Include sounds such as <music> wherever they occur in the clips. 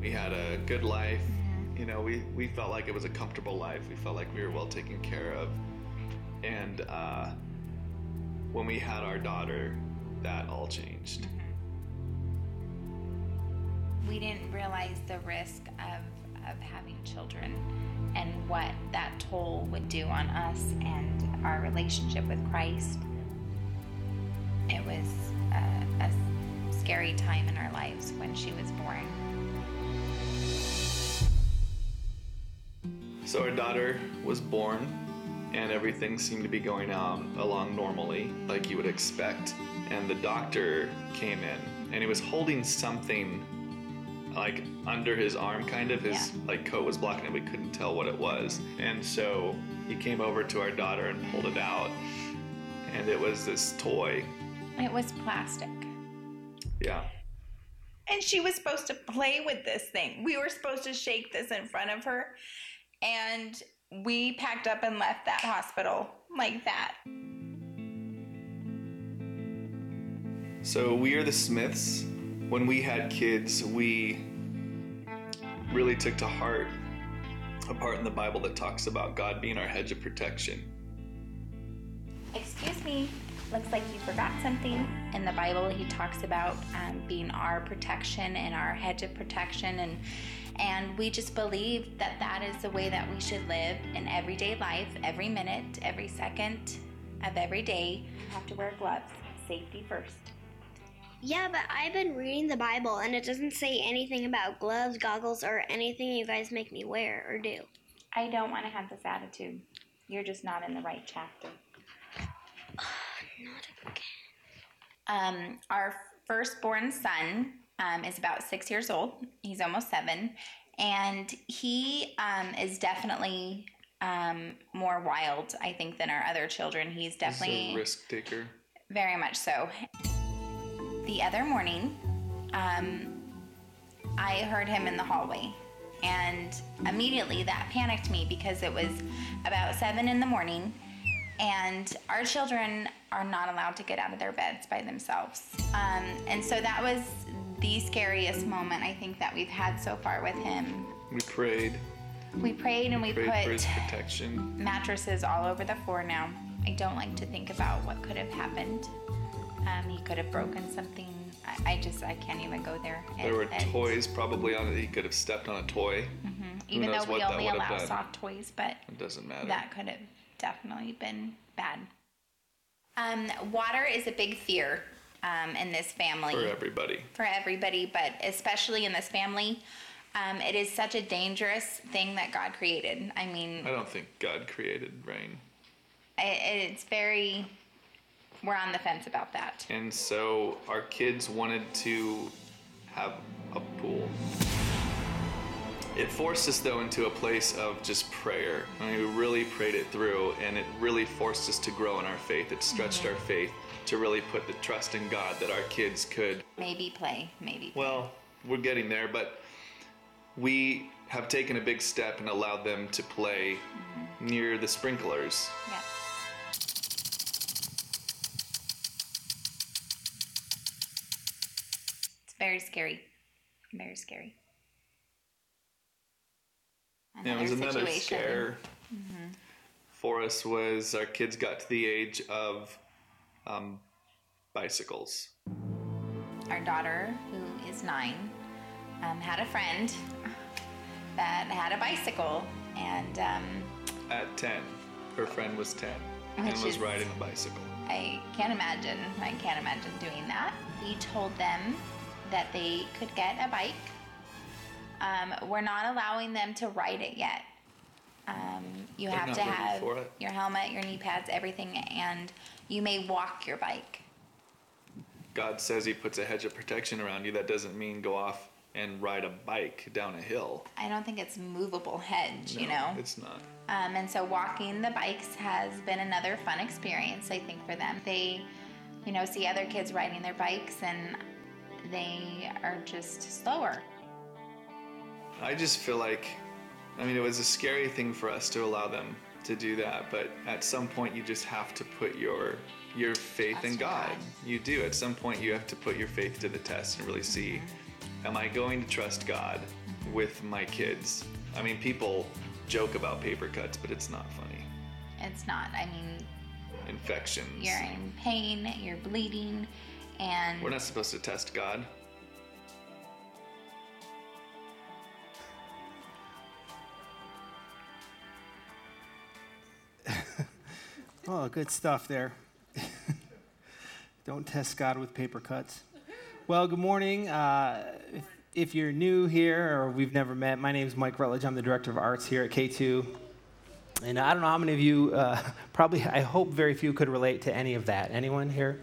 We had a good life. You know, we, we felt like it was a comfortable life. We felt like we were well taken care of. And uh, when we had our daughter, that all changed. We didn't realize the risk of, of having children and what that toll would do on us and our relationship with Christ. It was a, a scary time in our lives when she was born. So our daughter was born, and everything seemed to be going on along normally, like you would expect. And the doctor came in, and he was holding something like under his arm, kind of. His Yeah. like coat was blocking it. We couldn't tell what it was, and so he came over to our daughter and pulled it out, and it was this toy. It was plastic. Yeah. And she was supposed to play with this thing. We were supposed to shake this in front of her. And we packed up and left that hospital like that. So we are the Smiths. When we had kids, we really took to heart a part in the Bible that talks about God being our hedge of protection. Excuse me. Looks like you forgot something. In the Bible, he talks about um, being our protection and our hedge of protection, and and we just believe that that is the way that we should live in everyday life, every minute, every second of every day. You have to wear gloves. Safety first. Yeah, but I've been reading the Bible and it doesn't say anything about gloves, goggles, or anything you guys make me wear or do. I don't want to have this attitude. You're just not in the right chapter. <sighs> Not again. Um, our firstborn son um, is about six years old. He's almost seven, and he um, is definitely um, more wild, I think, than our other children. He's He's definitely a risk taker. very much so. The other morning, um, I heard him in the hallway, and immediately that panicked me because it was about seven in the morning, and our children are not allowed to get out of their beds by themselves. Um, and so that was the scariest moment I think that we've had so far with him. We prayed, We prayed and we prayed for his put protection. mattresses all over the floor now. I don't like to think about what could have happened. Um, he could have broken something. I, I just, I can't even go there. There were And- toys probably on it. He could have stepped on a toy. Even though we only allow soft toys, but It doesn't matter. that could have definitely been bad. Um, water is a big fear um, in this family. for everybody. for everybody, but especially in this family. Um, it is such a dangerous thing that God created. I mean, I don't think God created rain. it, it's very. We're on the fence about that. And so our kids wanted to have a pool. It forced us though into a place of just prayer. I mean, we really prayed it through, and it really forced us to grow in our faith. It stretched our faith to really put the trust in God that our kids could. Maybe play, maybe. Well, we're getting there, but we have taken a big step and allowed them to play mm-hmm. near the sprinklers. Yeah. It's very scary. Very scary. And it was another situation. scare mm-hmm. for us was our kids got to the age of um, bicycles. Our daughter, who is nine, um, had a friend that had a bicycle, and um, At 10, her friend was 10 and was riding a bicycle. I can't imagine. I can't imagine doing that. He told them that they could get a bike. Um, we're not allowing them to ride it yet. Um, you They're have to have your helmet, your knee pads, everything, and you may walk your bike. God says He puts a hedge of protection around you. That doesn't mean go off and ride a bike down a hill. I don't think it's movable hedge, you know. It's not. Um, and so walking the bikes has been another fun experience, I think, for them. They, you know, see other kids riding their bikes and they are just slower. I just feel like, I mean, it was a scary thing for us to allow them to do that, but at some point you just have to put your your faith in in God. God. You do. At some point you have to put your faith to the test and really see, am I going to trust God with my kids. I mean, people joke about paper cuts, but it's not funny. It's not. I mean, Infections. you're in pain, you're bleeding, and We're not supposed to test God. Oh, good stuff there. <laughs> Don't test God with paper cuts. Well, good morning. Uh, if, if you're new here or we've never met, my name is Mike Rutledge. I'm the director of arts here at K2. And I don't know how many of you, uh, <laughs> probably, I hope very few could relate to any of that. Anyone here?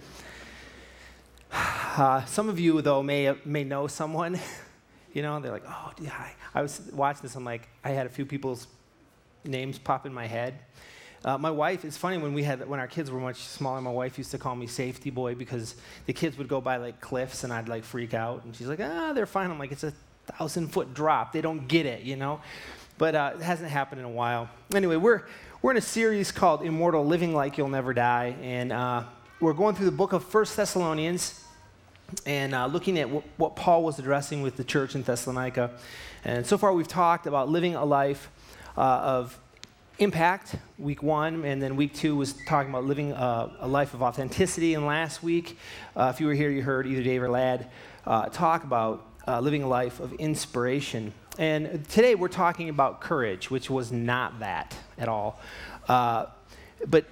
<sighs> Uh, some of you, though, may, may know someone. <laughs> you know, they're like, oh, yeah. I, I was watching this, I'm like, I had a few people's names pop in my head. Uh, my wife, it's funny when we had when our kids were much smaller. My wife used to call me safety boy because the kids would go by like cliffs and I'd like freak out. And she's like, ah, they're fine. I'm like, it's a thousand foot drop. They don't get it, you know. But uh, it hasn't happened in a while. Anyway, we're we're in a series called Immortal: Living Like You'll Never Die, and uh, we're going through the book of First Thessalonians and uh, looking at what Paul was addressing with the church in Thessalonica. And so far, we've talked about living a life uh, of impact, week one, and then week two was talking about living a, a life of authenticity. And last week, uh, if you were here, you heard either Dave or Lad uh, talk about uh, living a life of inspiration. And today, we're talking about courage, which was not that at all. Uh, but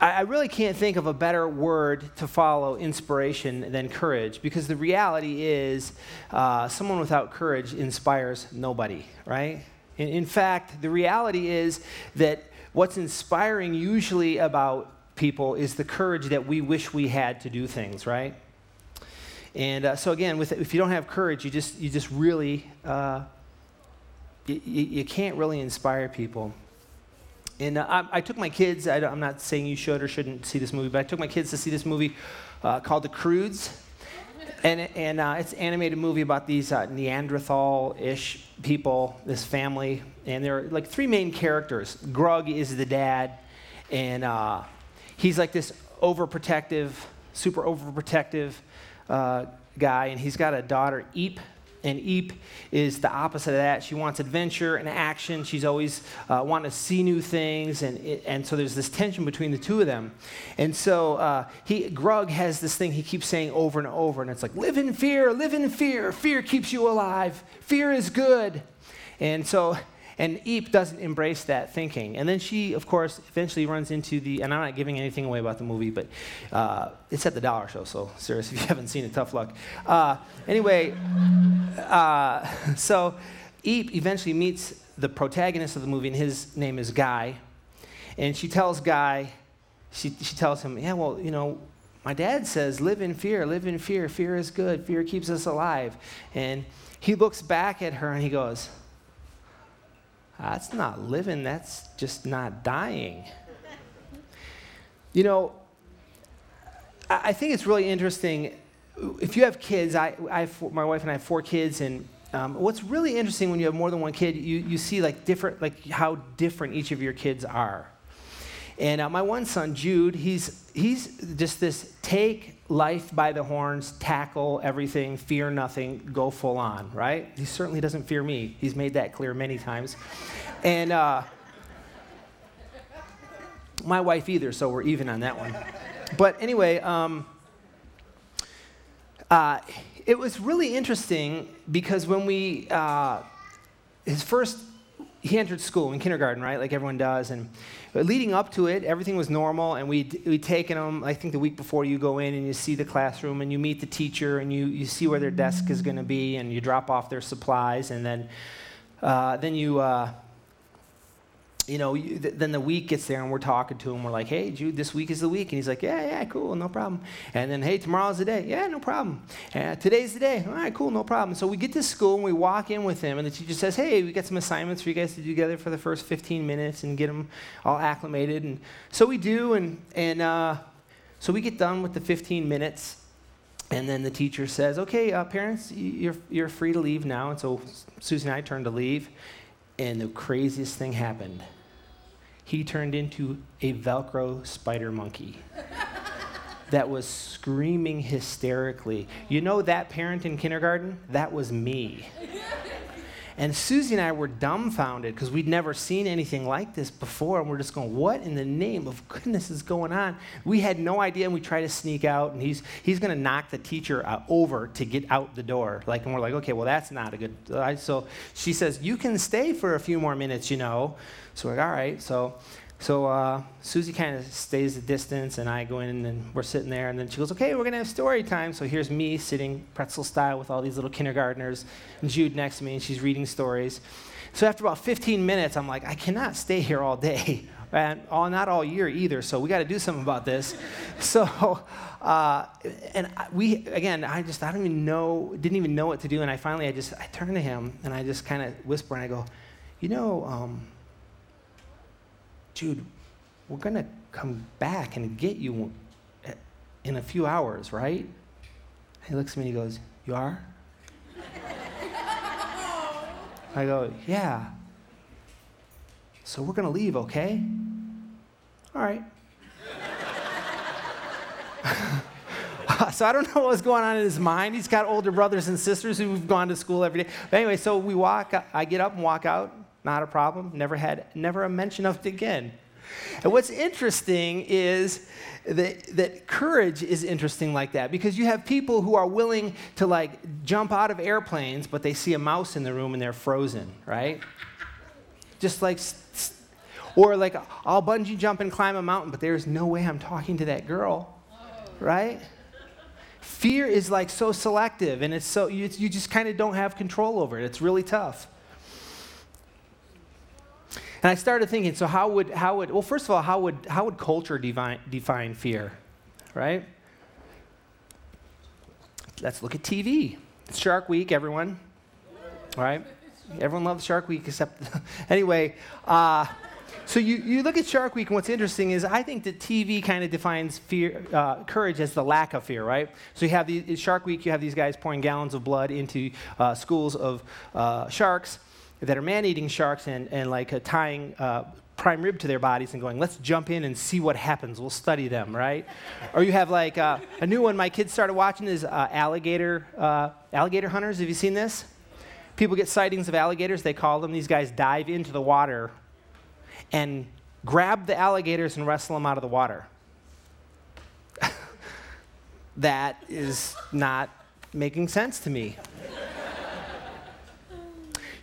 I I really can't think of a better word to follow inspiration than courage because the reality is uh, someone without courage inspires nobody, right? In, in fact, the reality is that what's inspiring usually about people is the courage that we wish we had to do things, right? And uh, so again, with, if you don't have courage, you just, you just really, uh, you, you can't really inspire people. And uh, I, I, took my kids, I, am not saying you should or shouldn't see this movie, but I took my kids to see this movie uh, called The Croods. And, and uh, it's an animated movie about these uh, Neanderthal ish people, this family. And there are like three main characters. Grug is the dad, and uh, he's like this overprotective, super overprotective uh, guy. And he's got a daughter, Eep, and Eep is the opposite of that. She wants adventure and action. She's always uh, wanting to see new things, and and so there's this tension between the two of them. And so uh, he Grug has this thing he keeps saying over and over, and it's like, "Live in fear, live in fear. Fear keeps you alive. Fear is good." And so and Eep doesn't embrace that thinking. And then she, of course, eventually runs into the, and I'm not giving anything away about the movie, but uh, it's at the dollar show, so serious, <laughs> if you haven't seen it, tough luck. Uh, anyway, uh, <laughs> so Eep eventually meets the protagonist of the movie, and his name is Guy. And she tells Guy, she, she tells him, yeah, well, you know, my dad says, live in fear, live in fear. Fear is good. Fear keeps us alive. And he looks back at her and he goes, that's not living, that's just not dying. You know, I think it's really interesting. If you have kids, I, I have, my wife and I have four kids, and um, what's really interesting when you have more than one kid, you, you see like different, like how different each of your kids are. And uh, my one son, Jude, he's, he's just this take life by the horns, tackle everything, fear nothing, go full on, right? He certainly doesn't fear me. He's made that clear many times. And uh, my wife either, so we're even on that one. But anyway, um, uh, it was really interesting because when we, uh, his first, he entered school in kindergarten, right, like everyone does, and leading up to it, everything was normal, and we'd, we'd taken them, I think the week before you go in and you see the classroom and you meet the teacher and you, you see where their desk is going to be and you drop off their supplies, and then, uh, then you, uh, you know, you, th- then the week gets there and we're talking to him. We're like, hey, Jude, this week is the week. And he's like, yeah, yeah, cool, no problem. And then, hey, tomorrow's the day. Yeah, no problem. And today's the day. All right, cool, no problem. So we get to school and we walk in with him, and the teacher says, hey, we got some assignments for you guys to do together for the first 15 minutes and get them all acclimated. And so we do, and, and uh, so we get done with the 15 minutes. And then the teacher says, okay, uh, parents, you're, you're free to leave now. And so Susie and I turned to leave, and the craziest thing happened he turned into a Velcro spider monkey <laughs> that was screaming hysterically. You know that parent in kindergarten? That was me. <laughs> And Susie and I were dumbfounded because we'd never seen anything like this before. And we're just going, what in the name of goodness is going on? We had no idea. And we tried to sneak out. And he's, he's going to knock the teacher uh, over to get out the door. Like, and we're like, okay, well, that's not a good. Uh, so she says, you can stay for a few more minutes, you know. So we're like, all right. So so uh, Susie kind of stays a distance, and I go in, and we're sitting there. And then she goes, "Okay, we're gonna have story time." So here's me sitting pretzel style with all these little kindergartners, and Jude next to me, and she's reading stories. So after about 15 minutes, I'm like, I cannot stay here all day, <laughs> and all, not all year either. So we got to do something about this. <laughs> so, uh, and we again, I just I don't even know, didn't even know what to do. And I finally, I just I turn to him, and I just kind of whisper, and I go, "You know." Um, Jude, we're going to come back and get you in a few hours, right? He looks at me and he goes, You are? I go, Yeah. So we're going to leave, okay? All right. <laughs> so I don't know what's going on in his mind. He's got older brothers and sisters who've gone to school every day. But anyway, so we walk, I get up and walk out not a problem. Never had, never a mention of it again. And what's interesting is that, that courage is interesting like that because you have people who are willing to like jump out of airplanes, but they see a mouse in the room and they're frozen, right? Just like, or like, I'll bungee jump and climb a mountain, but there's no way I'm talking to that girl, right? Fear is like so selective and it's so, you, you just kind of don't have control over it. It's really tough. And I started thinking, so how would, how would well, first of all, how would, how would culture define, define fear, right? Let's look at TV. It's Shark Week, everyone, right? Everyone loves Shark Week except, <laughs> anyway. Uh, so you, you look at Shark Week, and what's interesting is I think that TV kind of defines fear, uh, courage as the lack of fear, right? So you have the Shark Week, you have these guys pouring gallons of blood into uh, schools of uh, sharks, that are man-eating sharks and, and like uh, tying uh, prime rib to their bodies and going, let's jump in and see what happens. We'll study them, right? or you have like uh, a new one my kids started watching is uh, alligator, uh, alligator hunters. Have you seen this? People get sightings of alligators, they call them. These guys dive into the water and grab the alligators and wrestle them out of the water. <laughs> that is not making sense to me.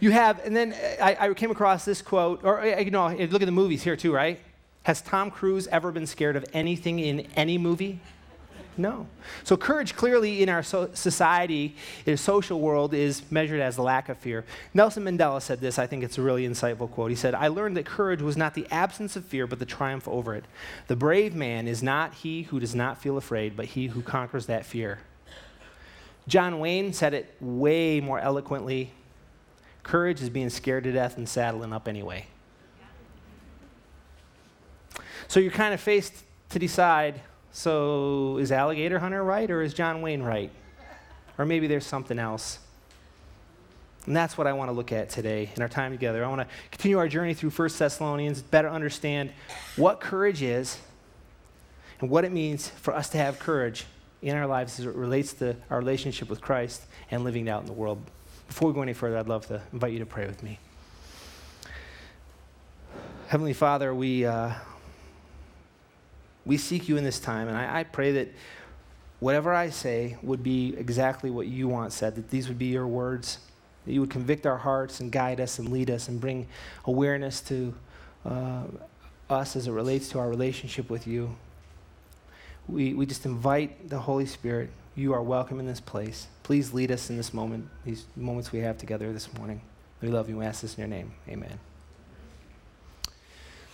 You have, and then uh, I, I came across this quote, or uh, you know, look at the movies here too, right? Has Tom Cruise ever been scared of anything in any movie? No. So courage clearly in our so- society, in a social world, is measured as the lack of fear. Nelson Mandela said this. I think it's a really insightful quote. He said, "I learned that courage was not the absence of fear, but the triumph over it. The brave man is not he who does not feel afraid, but he who conquers that fear." John Wayne said it way more eloquently Courage is being scared to death and saddling up anyway. So you're kind of faced to decide so is Alligator Hunter right or is John Wayne right? Or maybe there's something else. And that's what I want to look at today in our time together. I want to continue our journey through 1 Thessalonians, better understand what courage is and what it means for us to have courage in our lives as it relates to our relationship with Christ and living out in the world. Before we go any further, I'd love to invite you to pray with me. Heavenly Father, we, uh, we seek you in this time, and I, I pray that whatever I say would be exactly what you want said, that these would be your words, that you would convict our hearts and guide us and lead us and bring awareness to uh, us as it relates to our relationship with you. We, we just invite the Holy Spirit you are welcome in this place. Please lead us in this moment, these moments we have together this morning. We love you. We ask this in your name. Amen.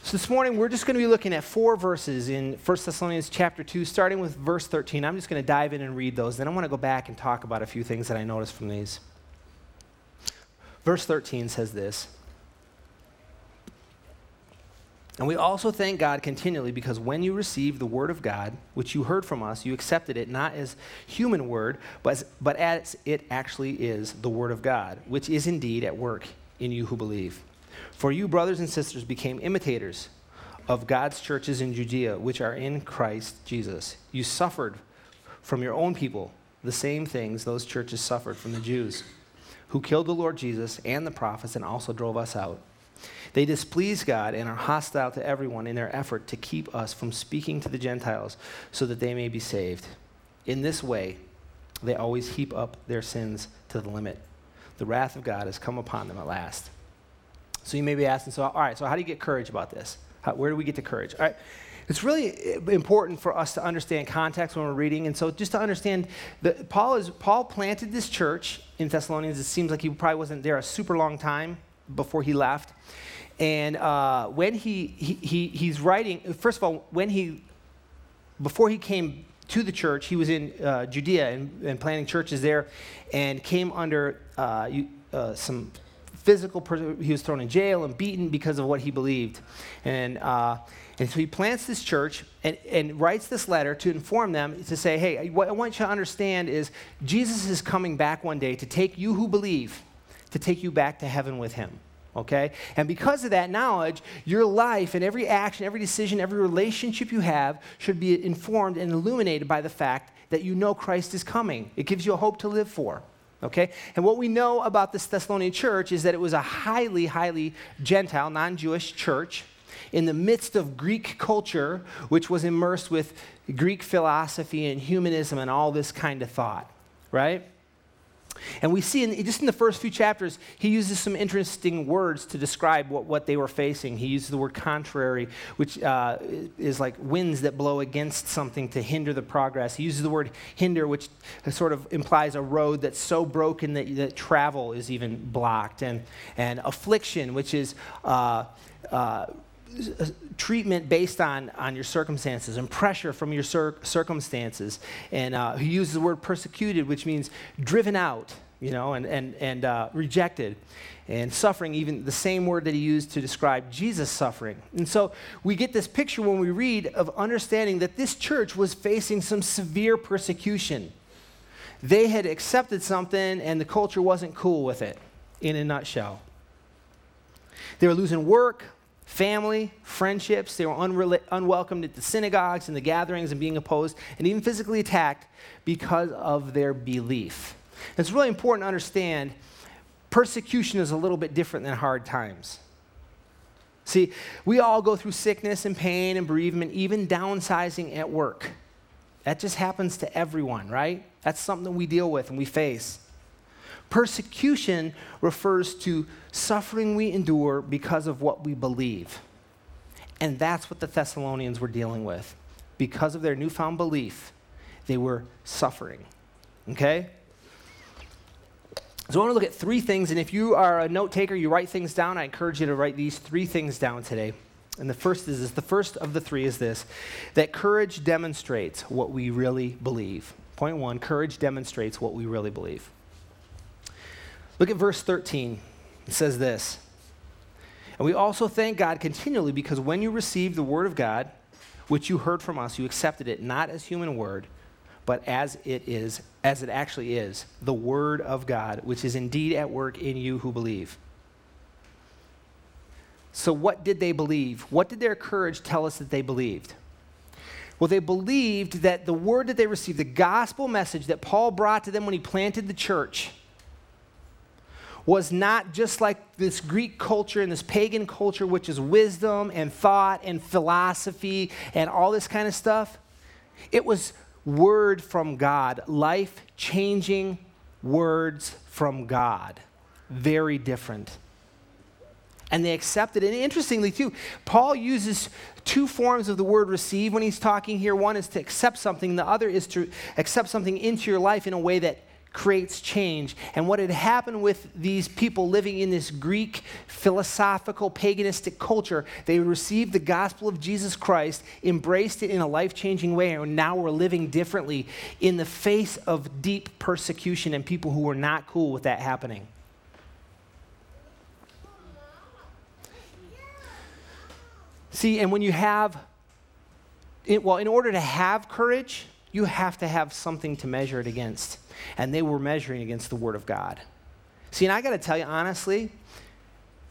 So this morning we're just going to be looking at four verses in 1 Thessalonians chapter 2, starting with verse 13. I'm just going to dive in and read those. Then I want to go back and talk about a few things that I noticed from these. Verse 13 says this and we also thank God continually because when you received the word of God, which you heard from us, you accepted it not as human word, but as, but as it actually is the word of God, which is indeed at work in you who believe. For you, brothers and sisters, became imitators of God's churches in Judea, which are in Christ Jesus. You suffered from your own people the same things those churches suffered from the Jews who killed the Lord Jesus and the prophets and also drove us out. They displease God and are hostile to everyone in their effort to keep us from speaking to the Gentiles so that they may be saved. In this way, they always heap up their sins to the limit. The wrath of God has come upon them at last. So you may be asking, so, all right, so how do you get courage about this? How, where do we get the courage? All right. It's really important for us to understand context when we're reading. And so just to understand that Paul is Paul planted this church in Thessalonians. It seems like he probably wasn't there a super long time before he left. And uh, when he, he, he, he's writing, first of all, when he, before he came to the church, he was in uh, Judea and, and, planting churches there and came under uh, uh some physical, he was thrown in jail and beaten because of what he believed. And, uh, and so he plants this church and, and writes this letter to inform them to say, hey, what I want you to understand is Jesus is coming back one day to take you who believe, to take you back to heaven with him okay? And because of that knowledge, your life and every action, every decision, every relationship you have should be informed and illuminated by the fact that you know Christ is coming. It gives you a hope to live for. Okay? And what we know about this Thessalonian church is that it was a highly, highly Gentile, non Jewish church in the midst of Greek culture, which was immersed with Greek philosophy and humanism and all this kind of thought, right? And we see, in, just in the first few chapters, he uses some interesting words to describe what, what they were facing. He uses the word contrary, which uh, is like winds that blow against something to hinder the progress. He uses the word hinder, which sort of implies a road that's so broken that, that travel is even blocked. And, and affliction, which is. Uh, uh, treatment based on, on your circumstances and pressure from your cir- circumstances. And uh, he uses the word persecuted, which means driven out, you know, and, and, and uh, rejected. And suffering, even the same word that he used to describe Jesus' suffering. And so we get this picture when we read of understanding that this church was facing some severe persecution. They had accepted something and the culture wasn't cool with it, in a nutshell. They were losing work, family, friendships. They were unrela- unwelcomed at the synagogues and the gatherings and being opposed and even physically attacked because of their belief. And it's really important to understand persecution is a little bit different than hard times. See, we all go through sickness and pain and bereavement, even downsizing at work. That just happens to everyone, right? That's something that we deal with and we face. Persecution refers to suffering we endure because of what we believe. And that's what the Thessalonians were dealing with. Because of their newfound belief, they were suffering. Okay? So I want to look at three things, and if you are a note taker, you write things down, I encourage you to write these three things down today. And the first is this the first of the three is this that courage demonstrates what we really believe. Point one courage demonstrates what we really believe. Look at verse 13. It says this And we also thank God continually because when you received the word of God, which you heard from us, you accepted it not as human word, but as it is, as it actually is, the word of God, which is indeed at work in you who believe. So, what did they believe? What did their courage tell us that they believed? Well, they believed that the word that they received, the gospel message that Paul brought to them when he planted the church, was not just like this Greek culture and this pagan culture, which is wisdom and thought and philosophy and all this kind of stuff. It was word from God, life changing words from God. Very different. And they accepted it. And interestingly, too, Paul uses two forms of the word receive when he's talking here. One is to accept something, the other is to accept something into your life in a way that creates change. And what had happened with these people living in this Greek philosophical paganistic culture, they received the gospel of Jesus Christ, embraced it in a life changing way, and now we're living differently in the face of deep persecution and people who were not cool with that happening. See, and when you have, well, in order to have courage, you have to have something to measure it against and they were measuring against the Word of God. See, and I got to tell you honestly,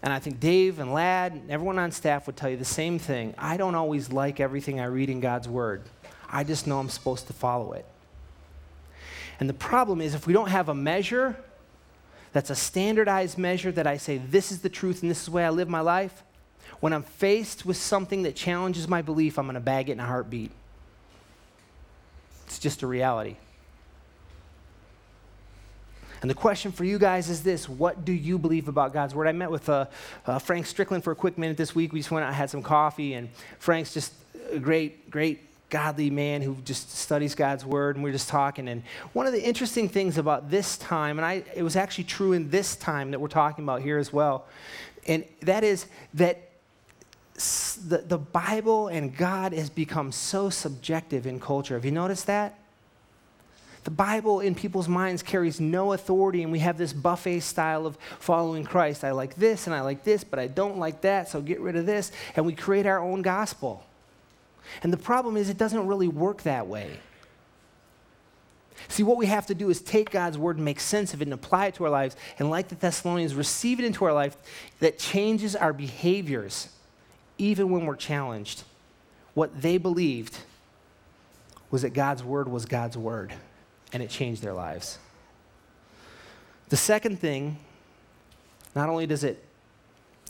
and I think Dave and Lad and everyone on staff would tell you the same thing. I don't always like everything I read in God's Word, I just know I'm supposed to follow it. And the problem is, if we don't have a measure, that's a standardized measure that I say, this is the truth and this is the way I live my life, when I'm faced with something that challenges my belief, I'm going to bag it in a heartbeat. It's just a reality. And the question for you guys is this What do you believe about God's Word? I met with uh, uh, Frank Strickland for a quick minute this week. We just went out had some coffee, and Frank's just a great, great godly man who just studies God's word, and we are just talking. And one of the interesting things about this time, and I, it was actually true in this time that we're talking about here as well, and that is that the, the Bible and God has become so subjective in culture. Have you noticed that? The Bible in people's minds carries no authority, and we have this buffet style of following Christ. I like this and I like this, but I don't like that, so get rid of this. And we create our own gospel. And the problem is, it doesn't really work that way. See, what we have to do is take God's word and make sense of it and apply it to our lives. And like the Thessalonians, receive it into our life that changes our behaviors, even when we're challenged. What they believed was that God's word was God's word, and it changed their lives. The second thing, not only does it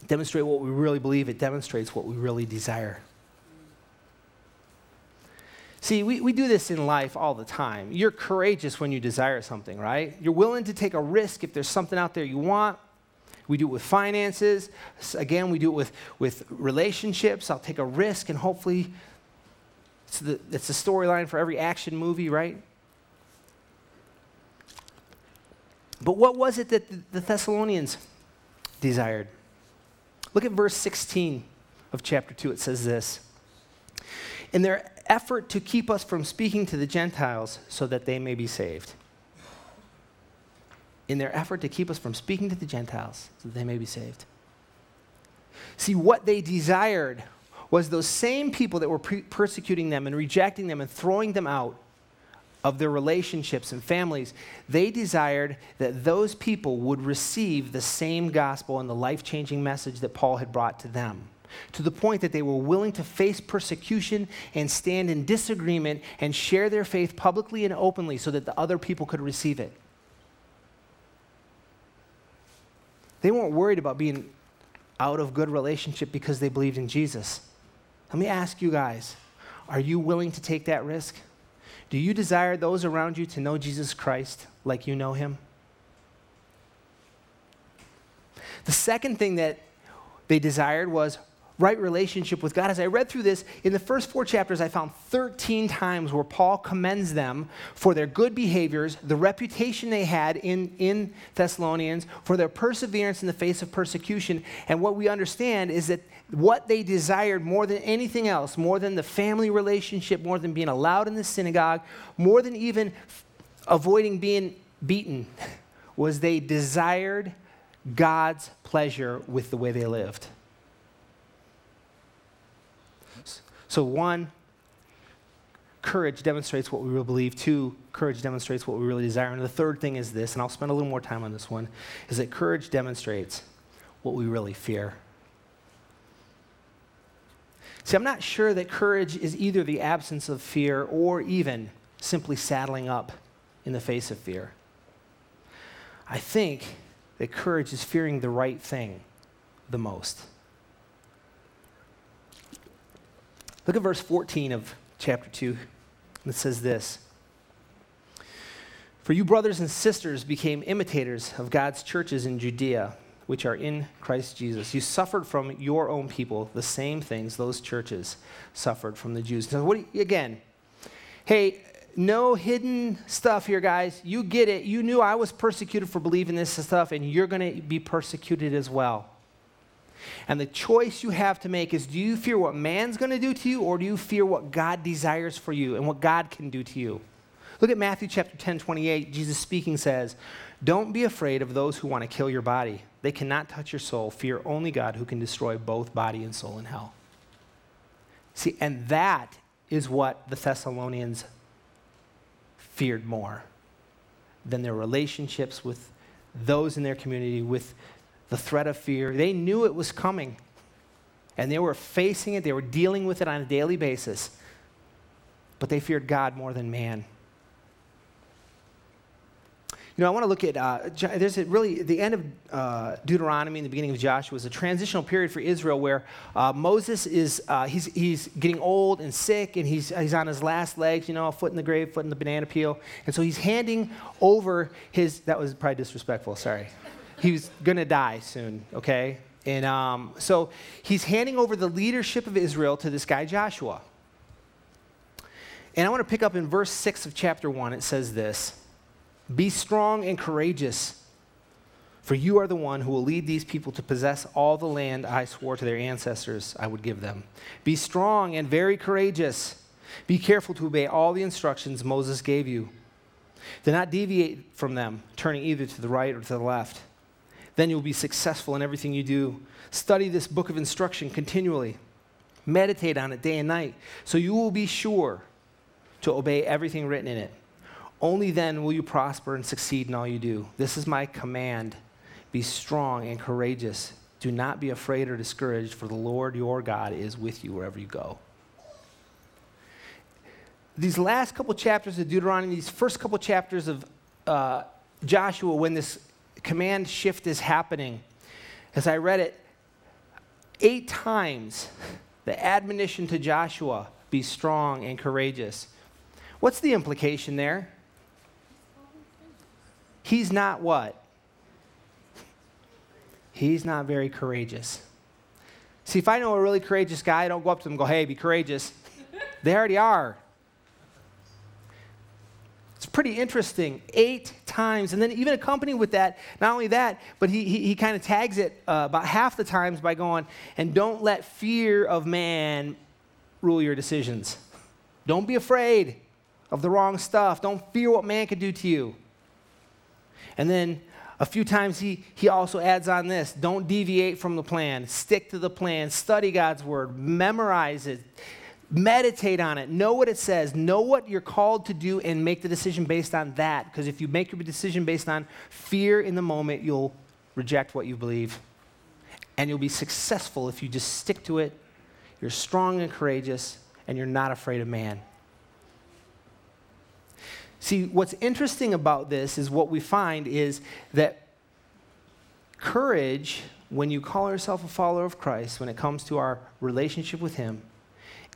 demonstrate what we really believe, it demonstrates what we really desire. See, we, we do this in life all the time. You're courageous when you desire something, right? You're willing to take a risk if there's something out there you want. We do it with finances. Again, we do it with, with relationships. I'll take a risk and hopefully it's the, it's the storyline for every action movie, right? But what was it that the Thessalonians desired? Look at verse 16 of chapter 2. It says this In their effort to keep us from speaking to the Gentiles so that they may be saved. In their effort to keep us from speaking to the Gentiles so that they may be saved. See, what they desired was those same people that were pre- persecuting them and rejecting them and throwing them out of their relationships and families, they desired that those people would receive the same gospel and the life changing message that Paul had brought to them to the point that they were willing to face persecution and stand in disagreement and share their faith publicly and openly so that the other people could receive it. They weren't worried about being out of good relationship because they believed in Jesus. Let me ask you guys are you willing to take that risk? Do you desire those around you to know Jesus Christ like you know him? The second thing that they desired was right relationship with God. As I read through this, in the first four chapters, I found 13 times where Paul commends them for their good behaviors, the reputation they had in, in Thessalonians, for their perseverance in the face of persecution. And what we understand is that what they desired more than anything else, more than the family relationship, more than being allowed in the synagogue, more than even avoiding being beaten, <laughs> was they desired God's pleasure with the way they lived. So, one, courage demonstrates what we really believe. Two, courage demonstrates what we really desire. And the third thing is this, and I'll spend a little more time on this one, is that courage demonstrates what we really fear. See, I'm not sure that courage is either the absence of fear or even simply saddling up in the face of fear. I think that courage is fearing the right thing the most. Look at verse 14 of chapter 2. It says this For you, brothers and sisters, became imitators of God's churches in Judea, which are in Christ Jesus. You suffered from your own people the same things those churches suffered from the Jews. So, what, again, hey, no hidden stuff here, guys. You get it. You knew I was persecuted for believing this stuff, and you're going to be persecuted as well. And the choice you have to make is do you fear what man's going to do to you or do you fear what God desires for you and what God can do to you? Look at Matthew chapter 10, 28. Jesus speaking says, Don't be afraid of those who want to kill your body. They cannot touch your soul. Fear only God who can destroy both body and soul in hell. See, and that is what the Thessalonians feared more than their relationships with those in their community, with the threat of fear. They knew it was coming, and they were facing it, they were dealing with it on a daily basis, but they feared God more than man. You know, I want to look at, uh, there's really, the end of uh, Deuteronomy and the beginning of Joshua is a transitional period for Israel where uh, Moses is, uh, he's, he's getting old and sick and he's, he's on his last legs, you know, foot in the grave, foot in the banana peel. And so he's handing over his, that was probably disrespectful, sorry. He was going to die soon, okay? And um, so he's handing over the leadership of Israel to this guy, Joshua. And I want to pick up in verse 6 of chapter 1. It says this Be strong and courageous, for you are the one who will lead these people to possess all the land I swore to their ancestors I would give them. Be strong and very courageous. Be careful to obey all the instructions Moses gave you. Do not deviate from them, turning either to the right or to the left. Then you'll be successful in everything you do. Study this book of instruction continually. Meditate on it day and night, so you will be sure to obey everything written in it. Only then will you prosper and succeed in all you do. This is my command be strong and courageous. Do not be afraid or discouraged, for the Lord your God is with you wherever you go. These last couple chapters of Deuteronomy, these first couple chapters of uh, Joshua, when this command shift is happening, as I read it, eight times the admonition to Joshua be strong and courageous. What's the implication there? He's not what? He's not very courageous. See, if I know a really courageous guy, I don't go up to them and go, hey, be courageous. they already are. Pretty interesting. Eight times. And then, even accompanied with that, not only that, but he, he, he kind of tags it uh, about half the times by going, and don't let fear of man rule your decisions. Don't be afraid of the wrong stuff. Don't fear what man could do to you. And then a few times he, he also adds on this don't deviate from the plan, stick to the plan, study God's word, memorize it, meditate on it, know what it says, know what you're called to do, and make the decision based on that. Because if you make your decision based on fear in the moment, you'll reject what you believe. And you'll be successful if you just stick to it. You're strong and courageous, and you're not afraid of man. See, what's interesting about this is what we find is that courage, when you call yourself a follower of Christ, when it comes to our relationship with Him,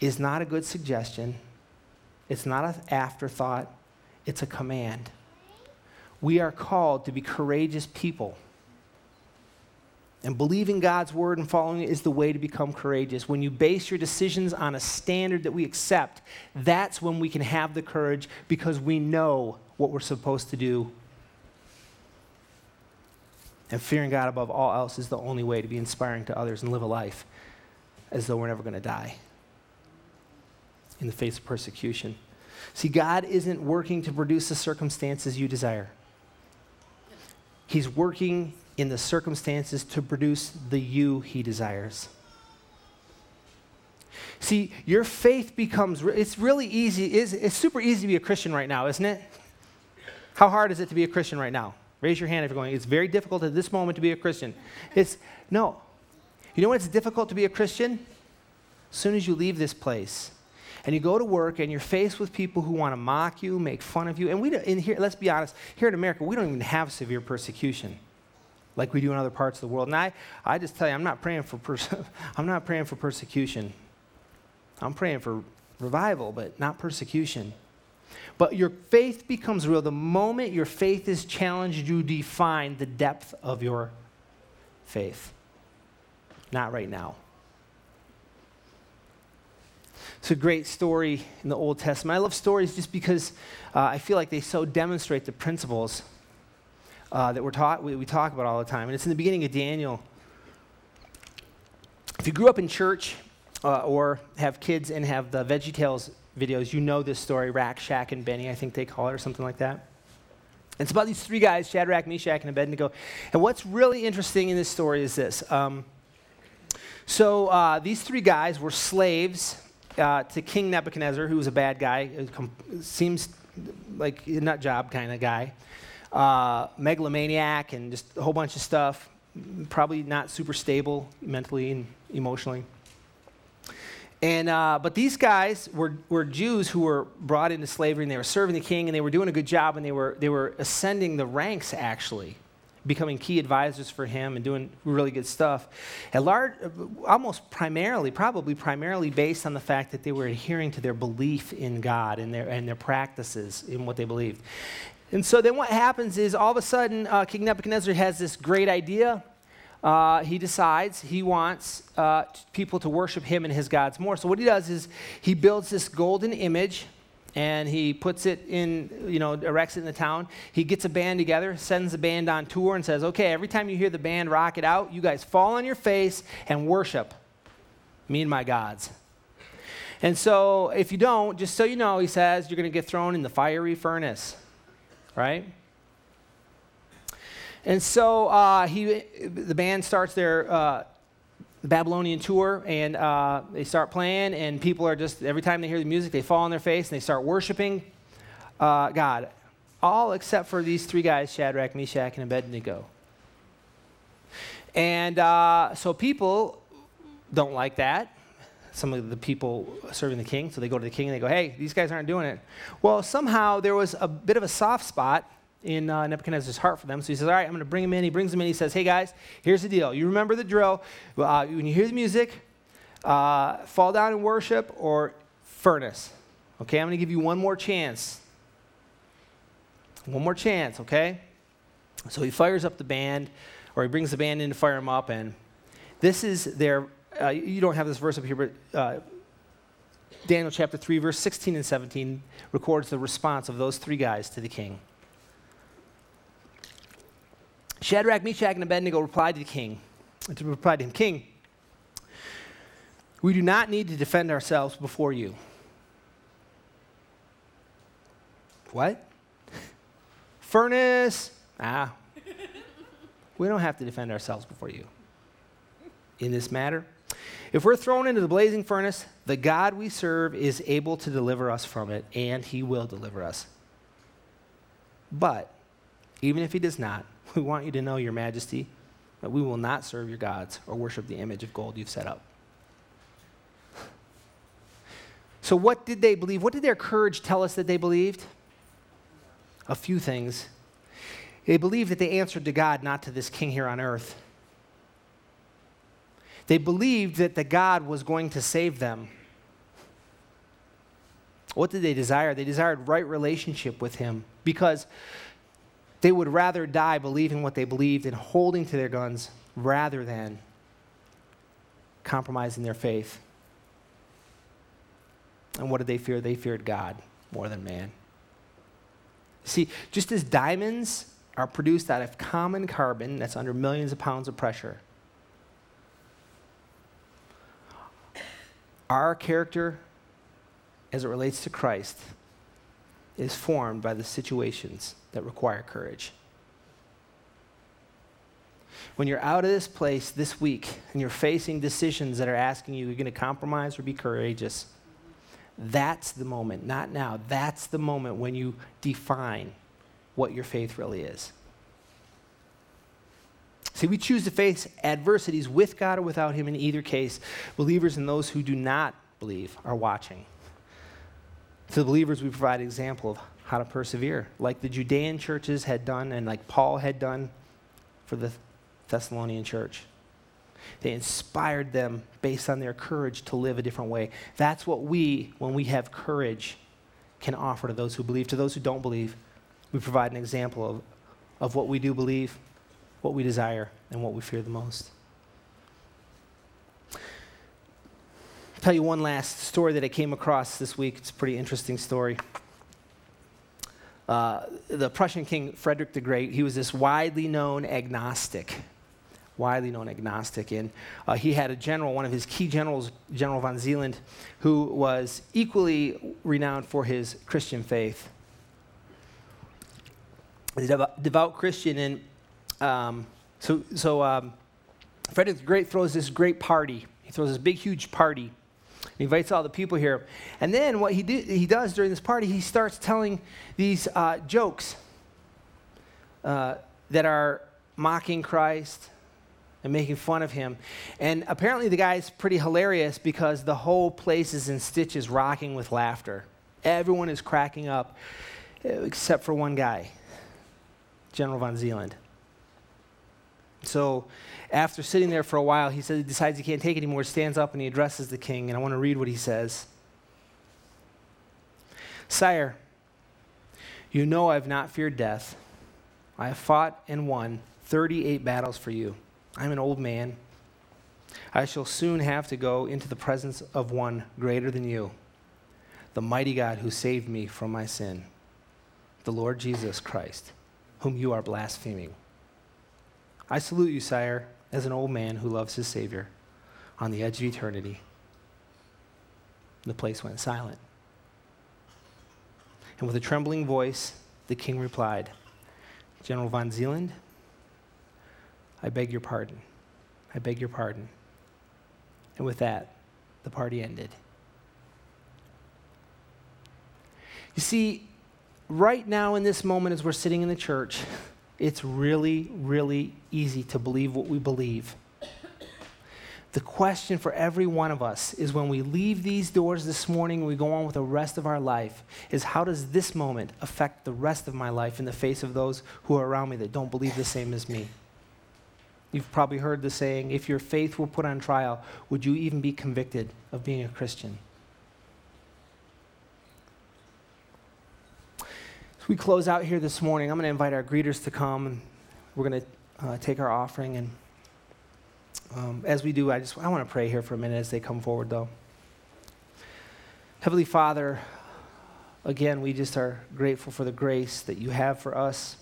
is not a good suggestion. It's not an afterthought, it's a command. We are called to be courageous people. And believing God's word and following it is the way to become courageous. When you base your decisions on a standard that we accept, that's when we can have the courage because we know what we're supposed to do. And fearing God above all else is the only way to be inspiring to others and live a life as though we're never going to die in the face of persecution. See, God isn't working to produce the circumstances you desire, He's working in the circumstances to produce the you he desires. See, your faith becomes, it's really easy, it's, it's super easy to be a Christian right now, isn't it? How hard is it to be a Christian right now? Raise your hand if you're going, it's very difficult at this moment to be a Christian. It's, no. You know when it's difficult to be a Christian? As soon as you leave this place and you go to work and you're faced with people who want to mock you, make fun of you, and we don't, in here, let's be honest, here in America, we don't even have severe persecution like we do in other parts of the world. And I, I just tell you, I'm not praying for pers- <laughs> I'm not praying for persecution. I'm praying for revival, but not persecution. But your faith becomes real. The moment your faith is challenged, you define the depth of your faith. Not right now. It's a great story in the Old Testament. I love stories just because uh, I feel like they so demonstrate the principles uh, that we're taught, we, we talk about all the time. And it's in the beginning of Daniel. If you grew up in church uh, or have kids and have the Veggie Tales videos, you know this story, Rack, Shack, and Benny, I think they call it, or something like that. It's about these three guys, Shadrach, Meshach, and Abednego. And what's really interesting in this story is this. Um, so uh, these three guys were slaves uh, to King Nebuchadnezzar, who was a bad guy. seems like a nut job kind of guy uh, megalomaniac and just a whole bunch of stuff. Probably not super stable mentally and emotionally. And, uh, but these guys were, were Jews who were brought into slavery and they were serving the king and they were doing a good job and they were, they were ascending the ranks actually, becoming key advisors for him and doing really good stuff. At large, almost primarily, probably primarily based on the fact that they were adhering to their belief in God and their, and their practices in what they believed. And so then what happens is all of a sudden uh, King Nebuchadnezzar has this great idea uh, he decides he wants uh, people to worship him and his gods more. So what he does is he builds this golden image and he puts it in, you know, erects it in the town. He gets a band together, sends the band on tour, and says, okay, every time you hear the band rock it out, you guys fall on your face and worship me and my gods. And so if you don't, just so you know, he says, you're going to get thrown in the fiery furnace, right? And so uh, he, the band starts their uh, Babylonian tour, and uh, they start playing, and people are just, every time they hear the music, they fall on their face and they start worshiping uh, God. All except for these three guys Shadrach, Meshach, and Abednego. And uh, so people don't like that. Some of the people serving the king, so they go to the king and they go, hey, these guys aren't doing it. Well, somehow there was a bit of a soft spot in uh, Nebuchadnezzar's heart for them. So he says, All right, I'm going to bring him in. He brings him in. He says, Hey, guys, here's the deal. You remember the drill. Uh, when you hear the music, uh, fall down and worship or furnace. Okay, I'm going to give you one more chance. One more chance, okay? So he fires up the band, or he brings the band in to fire him up, and this is their, uh, you don't have this verse up here, but uh, Daniel chapter 3, verse 16 and 17 records the response of those three guys to the king. Shadrach, Meshach, and Abednego replied to the king, to reply to him, King, we do not need to defend ourselves before you. What? <laughs> Furnace? Ah. we don't have to defend ourselves before you. In this matter, if we're thrown into the blazing furnace, the God we serve is able to deliver us from it, and he will deliver us. But even if he does not, <laughs> we want you to know, Your Majesty, that we will not serve your gods or worship the image of gold you've set up. So, what did they believe? What did their courage tell us that they believed? A few things. They believed that they answered to God, not to this king here on earth. They believed that the God was going to save them. What did they desire? They desired right relationship with him because they would rather die believing what they believed and holding to their guns rather than compromising their faith. And what did they fear? They feared God more than man. See, just as diamonds are produced out of common carbon that's under millions of pounds of pressure, our character as it relates to Christ is formed by the situations that require courage. When you're out of this place this week and you're facing decisions that are asking you, you're going to compromise or be courageous, that's the moment, not now. That's the moment when you define what your faith really is. See, we choose to face adversities with God or without Him in either case. Believers and those who do not believe are watching. To the believers, we provide an example of how to persevere, like the Judean churches had done and like Paul had done for the Thessalonian church. They inspired them based on their courage to live a different way. That's what we, when we have courage, can offer to those who believe. To those who don't believe, we provide an example of, of what we do believe, what we desire, and what we fear the most. Tell you one last story that I came across this week. It's a pretty interesting story. Uh, the Prussian king Frederick the Great, he was this widely known agnostic, widely known agnostic. And uh, he had a general, one of his key generals, General von Zealand, who was equally renowned for his Christian faith. He's A devout Christian. And um, so, so um, Frederick the Great throws this great party. He throws this big, huge party he invites all the people here. And then what he, do, he does during this party, he starts telling these uh, jokes uh, that are mocking Christ, and making fun of him. And apparently, the guy's pretty hilarious because the whole place is in stitches, rocking with laughter. Everyone is cracking up, except for one guy, General von Zeeland. So, after sitting there for a while, he says he decides he can't take anymore, stands up and he addresses the king. And I want to read what he says Sire, you know I've not feared death. I have fought and won 38 battles for you. I'm an old man. I shall soon have to go into the presence of one greater than you, the mighty God who saved me from my sin, the Lord Jesus Christ, whom you are blaspheming. I salute you, sire, as an old man who loves his Savior on the edge of eternity. The place went silent. And with a trembling voice, the king replied, General von Zeeland, I beg your pardon. I beg your pardon. And with that, the party ended. You see, right now in this moment, as we're sitting in the church, it's really, really easy to believe what we believe. The question for every one of us is when we leave these doors this morning and we go on with the rest of our life, is how does this moment affect the rest of my life in the face of those who are around me that don't believe the same as me? You've probably heard the saying, if your faith were put on trial, would you even be convicted of being a Christian? We close out here this morning, I'm going to invite our greeters to come and we're going to uh, take our offering and um, as we do, I just I want to pray here for a minute as they come forward, though. Heavenly Father, again, we just are grateful for the grace that you have for us,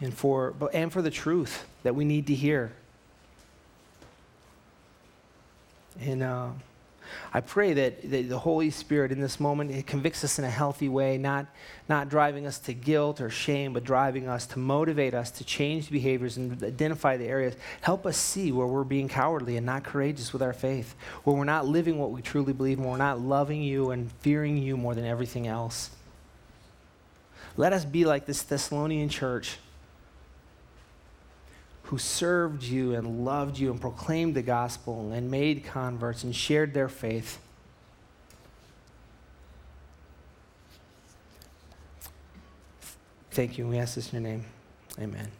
and for and for the truth that we need to hear. And. Uh, I pray that, that, the Holy Spirit in this moment it convicts us in a healthy way, not, not driving us to guilt or shame, but driving us to motivate us to change behaviors and identify the areas. Help us see where we're being cowardly and not courageous with our faith, where we're not living what we truly believe, and we're not loving you and fearing you more than everything else. Let us be like this Thessalonian church who served you and loved you and proclaimed the gospel and made converts and shared their faith. Thank you. We ask this in your name. Amen.